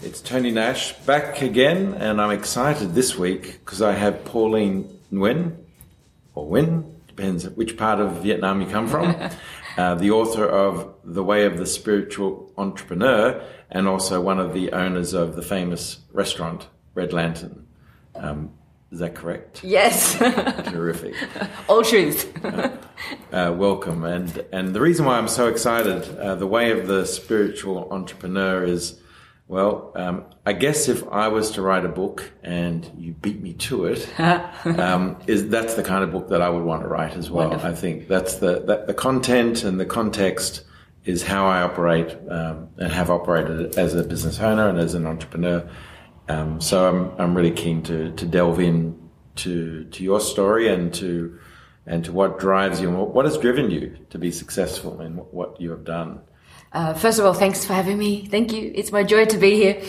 It's Tony Nash back again, and I'm excited this week because I have Pauline Nguyen, or Nguyen, depends which part of Vietnam you come from, uh, the author of The Way of the Spiritual Entrepreneur, and also one of the owners of the famous restaurant Red Lantern. Um, is that correct? Yes. Terrific. All truth. Uh, welcome. And, and the reason why I'm so excited, uh, the way of the spiritual entrepreneur is, well, um, I guess if I was to write a book and you beat me to it, um, is that's the kind of book that I would want to write as well. Wonderful. I think that's the, that, the content and the context is how I operate um, and have operated as a business owner and as an entrepreneur. Um, so I'm, I'm really keen to, to delve in to, to your story and to, and to what drives you and what, what has driven you to be successful in what, what you have done. Uh, first of all, thanks for having me. Thank you. It's my joy to be here.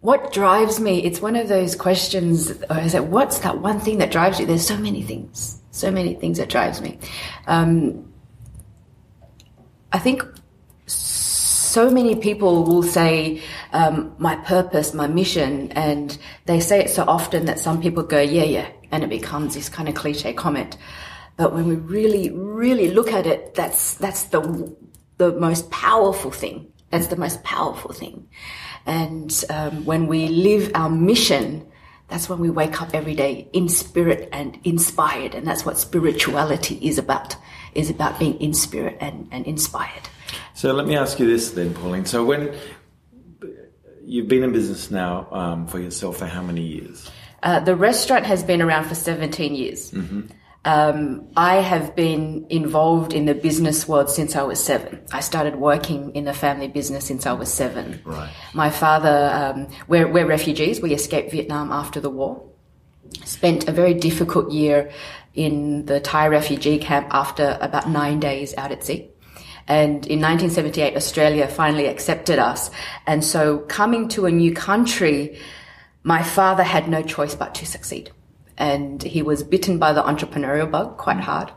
What drives me? It's one of those questions. Or is it what's that one thing that drives you? There's so many things, so many things that drives me. Um, I think so many people will say um, my purpose, my mission, and they say it so often that some people go, yeah, yeah, and it becomes this kind of cliche comment. But when we really, really look at it, that's that's the the most powerful thing. That's the most powerful thing. And um, when we live our mission, that's when we wake up every day in spirit and inspired. And that's what spirituality is about, is about being in spirit and, and inspired. So let me ask you this then, Pauline. So when you've been in business now um, for yourself for how many years? Uh, the restaurant has been around for 17 years. Um, I have been involved in the business world since I was seven. I started working in the family business since I was seven. Right. My father, um, we're, we're refugees. We escaped Vietnam after the war. Spent a very difficult year in the Thai refugee camp after about nine days out at sea. And in 1978, Australia finally accepted us. And so coming to a new country, my father had no choice but to succeed. And he was bitten by the entrepreneurial bug quite hard.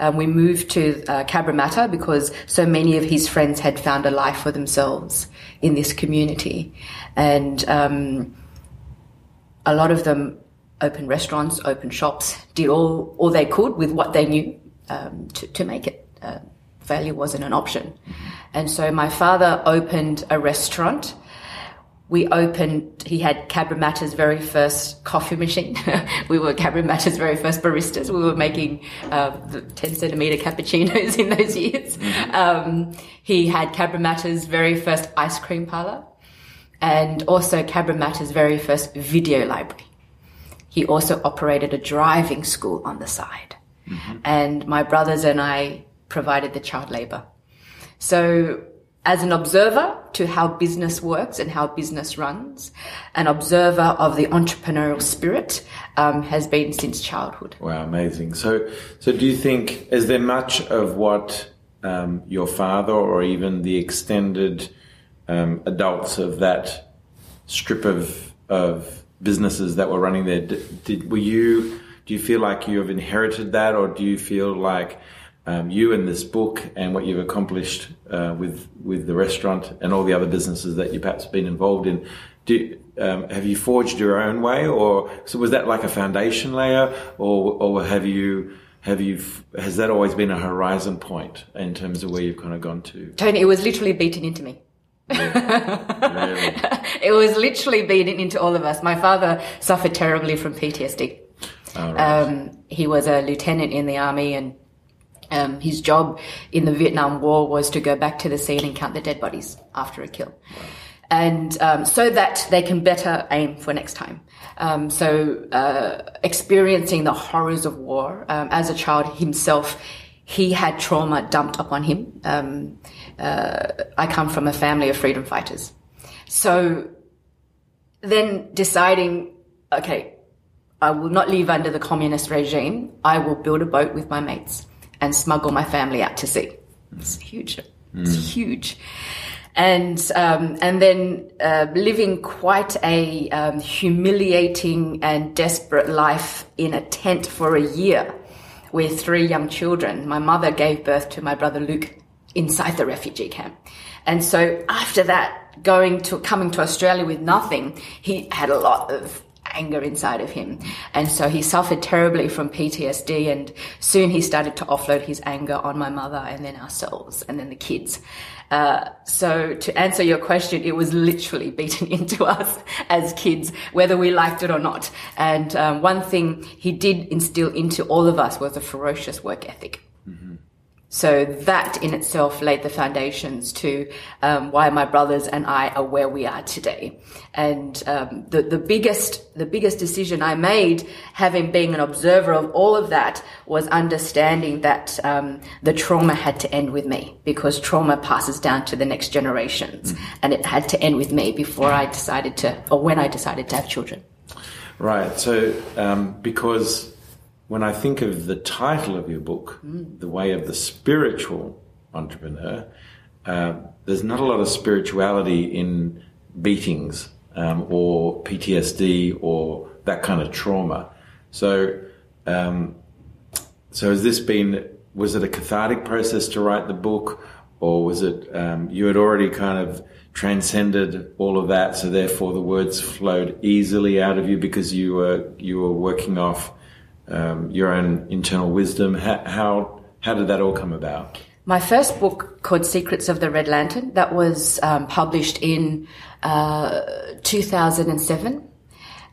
Um, we moved to uh, Cabramatta because so many of his friends had found a life for themselves in this community. And um, a lot of them opened restaurants, opened shops, did all, all they could with what they knew um, to, to make it. Uh, failure wasn't an option. And so my father opened a restaurant. We opened, he had Cabramatta's very first coffee machine. we were Cabramatta's very first baristas. We were making uh, the 10 centimeter cappuccinos in those years. Um, he had Cabramatta's very first ice cream parlor and also Cabramatta's very first video library. He also operated a driving school on the side. And my brothers and I provided the child labor. So as an observer to how business works and how business runs, an observer of the entrepreneurial spirit um, has been since childhood. Wow, amazing. So, so do you think is there much of what um, your father or even the extended um, adults of that strip of of businesses that were running there? Did, did were you? Do you feel like you have inherited that, or do you feel like um, you and this book and what you've accomplished uh, with with the restaurant and all the other businesses that you've perhaps been involved in? Do, um, have you forged your own way, or so was that like a foundation layer, or or have you have you has that always been a horizon point in terms of where you've kind of gone to? Tony, it was literally beaten into me. Really? It was literally beaten into all of us. My father suffered terribly from PTSD. All right. Um, he was a lieutenant in the army and um, his job in the Vietnam War was to go back to the scene and count the dead bodies after a kill. And um, so that they can better aim for next time. Um, so, uh, experiencing the horrors of war um, as a child himself, he had trauma dumped upon him. Um, uh, I come from a family of freedom fighters. So, then deciding, okay, I will not live under the communist regime. I will build a boat with my mates and smuggle my family out to sea. It's huge. It's huge. And um, and then uh, living quite a um, humiliating and desperate life in a tent for a year with three young children. My mother gave birth to my brother Luke inside the refugee camp. And so after that, going to coming to Australia with nothing, he had a lot of anger inside of him. And so he suffered terribly from PTSD and soon he started to offload his anger on my mother and then ourselves and then the kids. Uh, so to answer your question, it was literally beaten into us as kids, whether we liked it or not. And um, one thing he did instill into all of us was a ferocious work ethic. So that in itself laid the foundations to um, why my brothers and I are where we are today. And um, the the biggest the biggest decision I made, having been an observer of all of that, was understanding that um, the trauma had to end with me because trauma passes down to the next generations, mm. and it had to end with me before I decided to, or when I decided to have children. Right. So um, because when I think of the title of your book, mm. The Way of the Spiritual Entrepreneur, uh, there's not a lot of spirituality in beatings um, or PTSD or that kind of trauma. So, um, so has this been? Was it a cathartic process to write the book, or was it um, you had already kind of transcended all of that, so therefore the words flowed easily out of you because you were you were working off um, your own internal wisdom. How, how, how did that all come about? My first book called Secrets of the Red Lantern that was um, published in uh, 2007.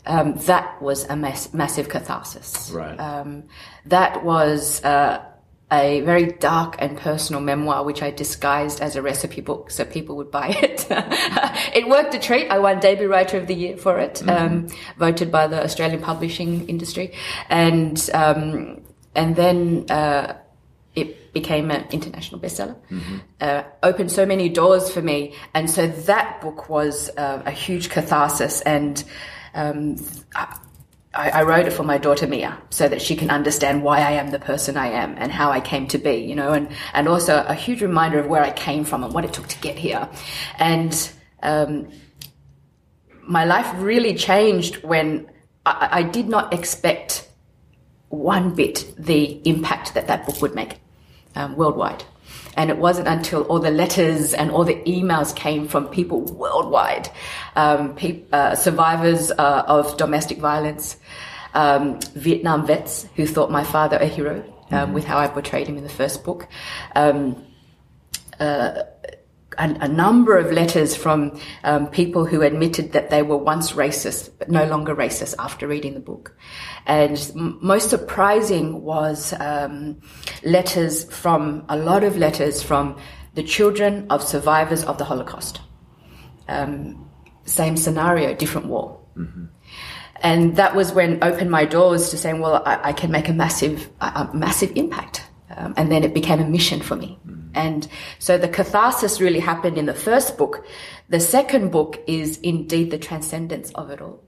Um, that was a mass, massive catharsis. Right. Um, that was uh, a very dark and personal memoir, which I disguised as a recipe book so people would buy it. it worked a treat. I won debut writer of the year for it, mm-hmm. um, voted by the Australian publishing industry, and um, and then. Uh, it became an international bestseller, mm-hmm. uh, opened so many doors for me. And so that book was uh, a huge catharsis. And um, I, I, wrote it for my daughter Mia so that she can understand why I am the person I am and how I came to be, you know, and, and also a huge reminder of where I came from and what it took to get here. And um, my life really changed when I, I did not expect one bit the impact that that book would make um, worldwide. And it wasn't until all the letters and all the emails came from people worldwide, um, pe- uh, survivors uh, of domestic violence, um, Vietnam vets who thought my father a hero um, mm-hmm. with how I portrayed him in the first book. Um, uh, a, a, number of letters from um, people who admitted that they were once racist, but no longer racist after reading the book. And m- most surprising was um, letters from a lot of letters from the children of survivors of the Holocaust. Um, same scenario, different war. Mm-hmm. And that was when opened my doors to saying, well, I, I can make a massive, a, a massive impact. Um, and then it became a mission for me. And so the catharsis really happened in the first book. The second book is indeed the transcendence of it all.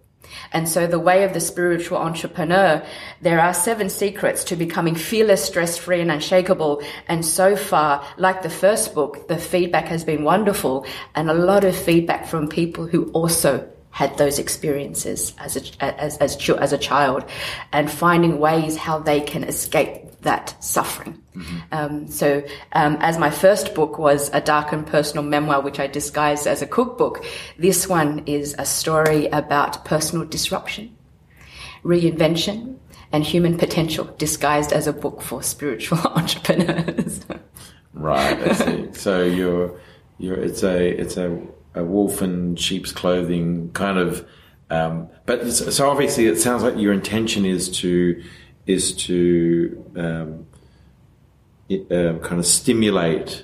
And so the way of the spiritual entrepreneur, there are seven secrets to becoming fearless, stress free and unshakable. And so far, like the first book, the feedback has been wonderful and a lot of feedback from people who also had those experiences as a, as, as, as a child and finding ways how they can escape that suffering. Mm-hmm. Um, so, um, as my first book was a dark and personal memoir, which I disguised as a cookbook, this one is a story about personal disruption, reinvention, and human potential disguised as a book for spiritual entrepreneurs. right. I see. So you're, you're, it's a, it's a, a wolf in sheep's clothing kind of. Um, but so obviously, it sounds like your intention is to is to um, uh, kind of stimulate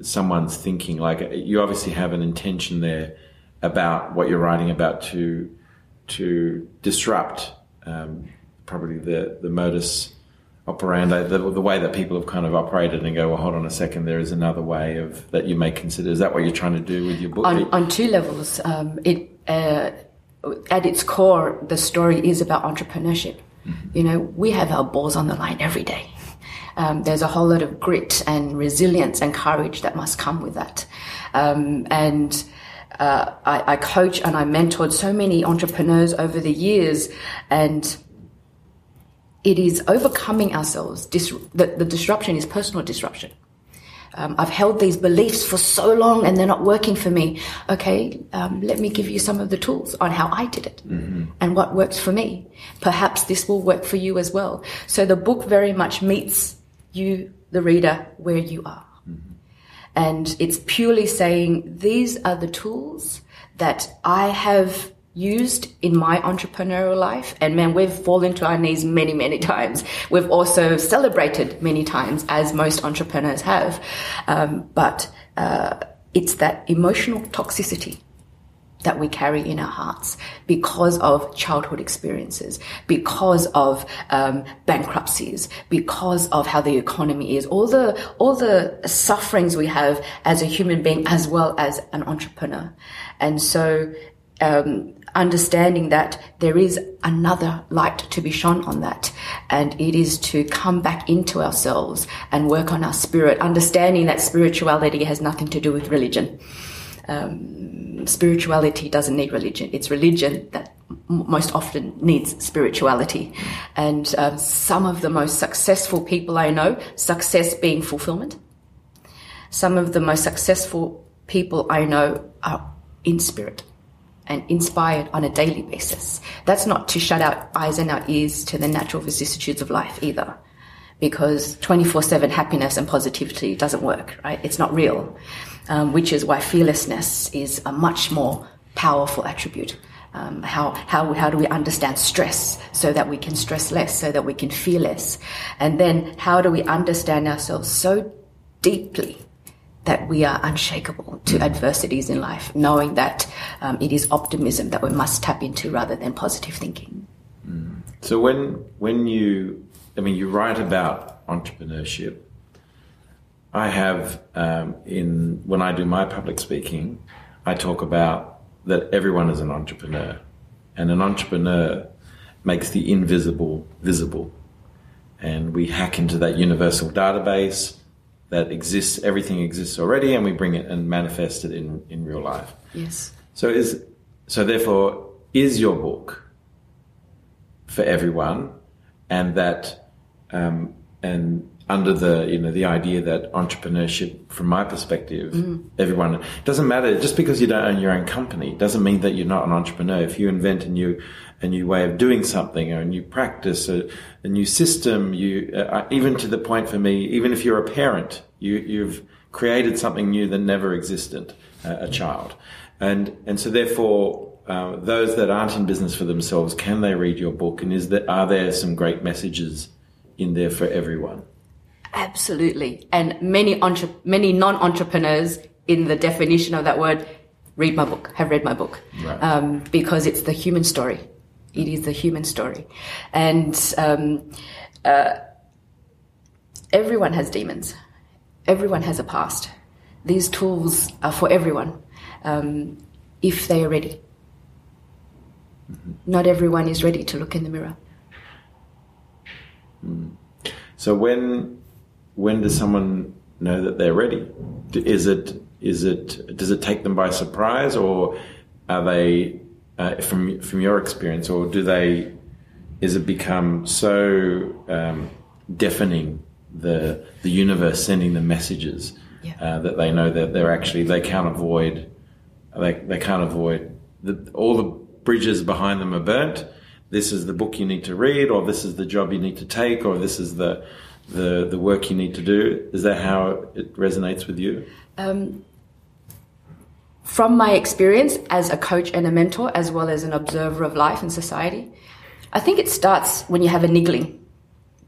someone's thinking. Like you obviously have an intention there about what you're writing about to to disrupt um, probably the the modus operandi, the, the, way that people have kind of operated and go, well, hold on a second, there is another way of that you may consider. Is that what you're trying to do with your book? On, on two levels. Um, it, uh, at its core, the story is about entrepreneurship. Mm-hmm. You know, we have our balls on the line every day. Um, there's a whole lot of grit and resilience and courage that must come with that. Um, and uh, I, I coach and I mentored so many entrepreneurs over the years, and it is overcoming ourselves. Dis- the, the disruption is personal disruption. Um, I've held these beliefs for so long and they're not working for me. Okay, um, let me give you some of the tools on how I did it and what works for me. Perhaps this will work for you as well. So the book very much meets you, the reader, where you are. And it's purely saying these are the tools that I have used in my entrepreneurial life. And man, we've fallen to our knees many, many times. We've also celebrated many times, as most entrepreneurs have. Um, but uh, it's that emotional toxicity that we carry in our hearts because of childhood experiences, because of um, bankruptcies, because of how the economy is, all the all the sufferings we have as a human being as well as an entrepreneur, and so. Um, understanding that there is another light to be shone on that and it is to come back into ourselves and work on our spirit understanding that spirituality has nothing to do with religion um, spirituality doesn't need religion. It's religion that most often needs spirituality. And um, some of the most successful people I know, success being fulfillment, some of the most successful people I know are in spirit and inspired on a daily basis. That's not to shut our eyes and our ears to the natural vicissitudes of life either. Because 24 7 happiness and positivity doesn't work, right? It's not real um, which is why fearlessness is a much more powerful attribute. Um, how, how, how do we understand stress so that we can stress less, so that we can fear less? And then how do we understand ourselves so deeply that we are unshakable to adversities in life, knowing that um, it is optimism that we must tap into rather than positive thinking. Mm. So when when you, I mean, you write about entrepreneurship, I have um, in when I do my public speaking, I talk about that everyone is an entrepreneur, and an entrepreneur makes the invisible visible, and we hack into that universal database that exists. Everything exists already, and we bring it and manifest it in in real life. Yes. So is so therefore is your book for everyone, and that um, and under the you know the idea that entrepreneurship from my perspective mm. everyone it doesn't matter. Just because you don't own your own company doesn't mean that you're not an entrepreneur. If you invent a new a new way of doing something or a new practice a, a new system you uh, uh even to the point for me even if you're a parent you you've created something new that never existed uh, a child. And and so therefore uh, those that aren't in business for themselves can they read your book? And is there are there some great messages in there for everyone Absolutely. And many entre- many non-entrepreneurs in the definition of that word read my book, have read my book. Right. Um, because it's the human story. It is the human story. And um, uh, everyone has demons. Everyone has a past. These tools are for everyone um, if they are ready. Mm-hmm. Not everyone is ready to look in the mirror. Mm. So when when does someone know that they're ready? Is it is it does it take them by surprise, or are they uh, from from your experience, or do they is it become so um, deafening the the universe sending them messages yeah. uh, that they know that they're actually they can't avoid they they can't avoid the, all the bridges behind them are burnt. This is the book you need to read, or this is the job you need to take, or this is the the the work you need to do. Is that how it resonates with you? Um, from my experience as a coach and a mentor, as well as an observer of life and society, I think it starts when you have a niggling,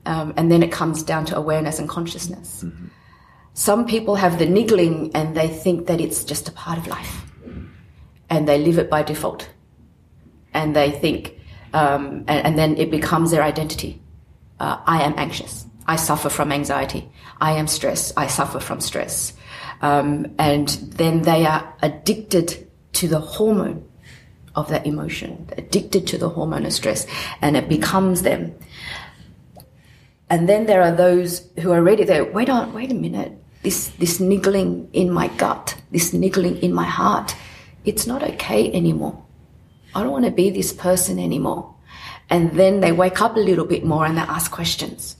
um, and then it comes down to awareness and consciousness. Mm-hmm. Some people have the niggling and they think that it's just a part of life, and they live it by default, and they think, um, and, and, then it becomes their identity. Uh, I am anxious. I suffer from anxiety. I am stressed. I suffer from stress. Um, and then they are addicted to the hormone of that emotion, addicted to the hormone of stress, and it becomes them. And then there are those who are ready there. Wait on, wait a minute. This, this niggling in my gut, this niggling in my heart, it's not okay anymore. I don't want to be this person anymore. And then they wake up a little bit more and they ask questions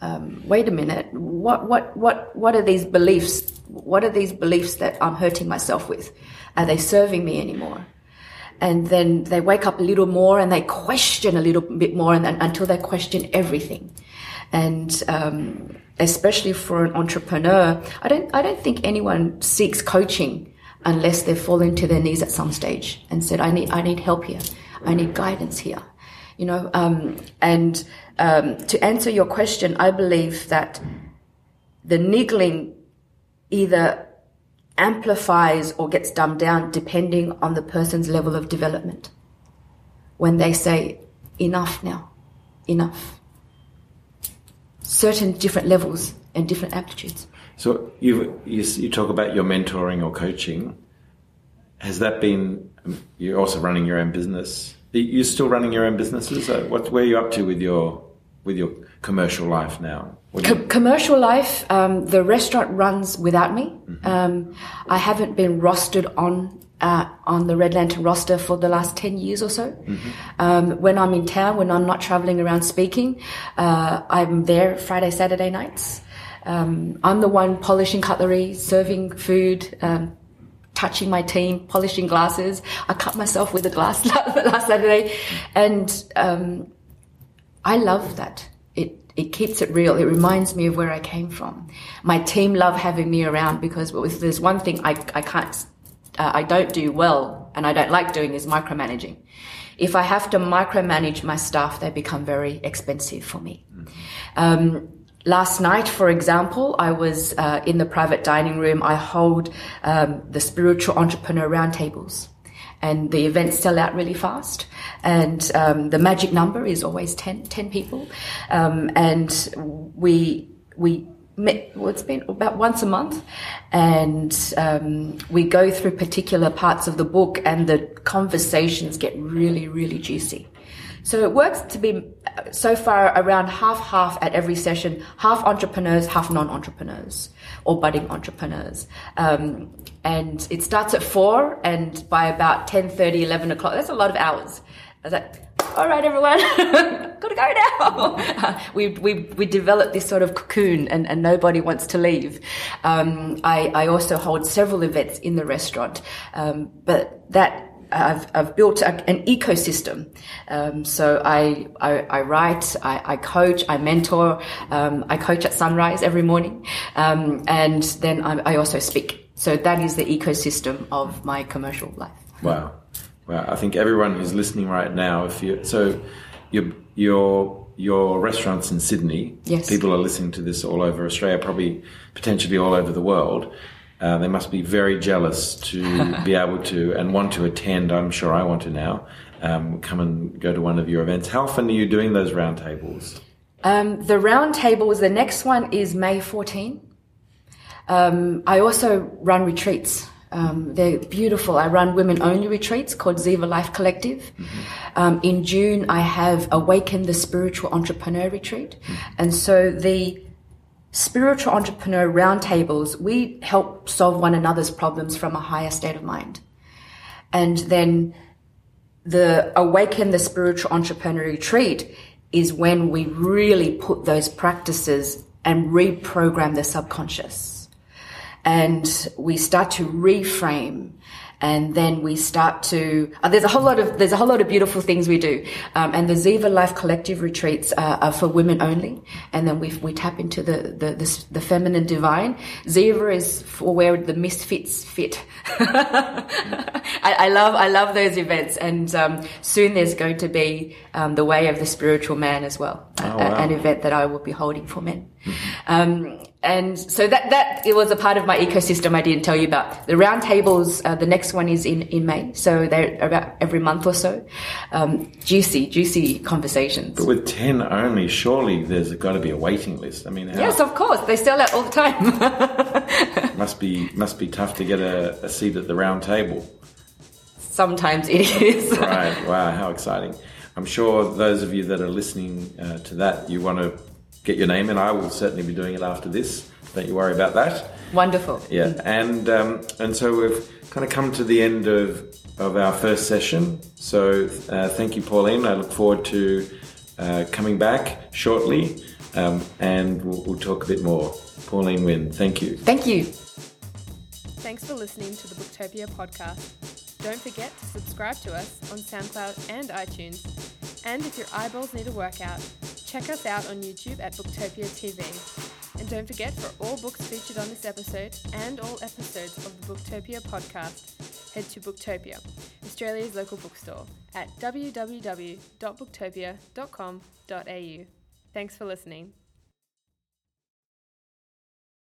um, wait a minute, what, what, what, what are these beliefs? What are these beliefs that I'm hurting myself with? Are they serving me anymore? And then they wake up a little more and they question a little bit more and then, until they question everything. And, um, especially for an entrepreneur, I don't, I don't think anyone seeks coaching unless they've fallen to their knees at some stage and said, I need, I need help here. I need guidance here. You know, um, and, um, to answer your question, I believe that the niggling either amplifies or gets dumbed down depending on the person's level of development. When they say, enough now, enough. Certain different levels and different aptitudes. So you you talk about your mentoring or coaching. Has that been? You're also running your own business. Are still running your own businesses? What where are you up to with your with your commercial life now? Co- commercial life, um, the restaurant runs without me. Mm-hmm. Um, I haven't been rostered on uh, on the Red Lantern roster for the last 10 years or so. Mm-hmm. Um, when I'm in town, when I'm not traveling around speaking, uh, I'm there Friday, Saturday nights. Um, I'm the one polishing cutlery, serving food, um, touching my team, polishing glasses. I cut myself with a glass last Saturday. And um, I love that. It it keeps it real. It reminds me of where I came from. My team love having me around because if there's one thing I, I can't, uh, I don't do well and I don't like doing is micromanaging. If I have to micromanage my staff, they become very expensive for me. Um, last night, for example, I was uh, in the private dining room. I hold um, the spiritual entrepreneur roundtables and the events sell out really fast. And um, the magic number is always 10, 10 people. Um, and we we met. Well, it's been about once a month, and um, we go through particular parts of the book, and the conversations get really really juicy. So it works to be so far around half half at every session, half entrepreneurs, half non entrepreneurs or budding entrepreneurs. Um, and it starts at four, and by about 10 30, 11 o'clock, that's a lot of hours. I was like, all right, everyone, gotta go now. we, we, we develop this sort of cocoon and, and nobody wants to leave. Um, I, I also hold several events in the restaurant, um, but that I've, I've built a, an ecosystem. Um, so I, I, I write, I, I, coach, I mentor, um, I coach at sunrise every morning, um, and then I, I, also speak. So that is the ecosystem of my commercial life. Wow, wow! I think everyone who's listening right now, if you so, your your your restaurants in Sydney, yes. people are listening to this all over Australia, probably potentially all over the world. Uh, they must be very jealous to be able to and want to attend. I'm sure I want to now. Um, come and go to one of your events. How often are you doing those roundtables? Um, the roundtables, the next one is May 14. Um, I also run retreats. Um, they're beautiful. I run women only retreats called Ziva Life Collective. Mm-hmm. Um, in June, I have Awaken the Spiritual Entrepreneur Retreat. Mm-hmm. And so the spiritual entrepreneur roundtables, we help solve one another's problems from a higher state of mind. And then the awaken the spiritual entrepreneur retreat is when we really put those practices and reprogram the subconscious. And we start to reframe and then we start to. Uh, there's a whole lot of there's a whole lot of beautiful things we do, um, and the Ziva Life Collective retreats uh, are for women only, and then we we tap into the the, the, the feminine divine. Ziva is for where the misfits fit. I, I, love I love those events, and um, soon there's going to be um, the Way of the Spiritual Man as well, oh, wow. an event that I will be holding for men. Um, and so that that it was a part of my ecosystem I didn't tell you about. The roundtables, uh, the next one is in in May, so they're about every month or so. Um, juicy, juicy conversations. But with ten only, surely there's got to be a waiting list. I mean, how? yes, of course, they sell out all the time. must be must be tough to get a, a seat at the round table. Sometimes it is. right. Wow. How exciting. I'm sure those of you that are listening uh, to that, you want to get your name in. I will certainly be doing it after this. Don't you worry about that. Wonderful. Yeah, and um, and so we've kind of come to the end of of our first session. So uh, thank you, Pauline. I look forward to uh, coming back shortly um, and we'll, we'll talk a bit more. Pauline Wynn, thank you. Thank you. Thanks for listening to the Booktopia podcast. Don't forget to subscribe to us on SoundCloud and iTunes. And if your eyeballs need a workout, check us out on YouTube at Booktopia TV. And don't forget for all books featured on this episode and all episodes of the Booktopia podcast, head to Booktopia, Australia's local bookstore, at www.booktopia.com.au. Thanks for listening.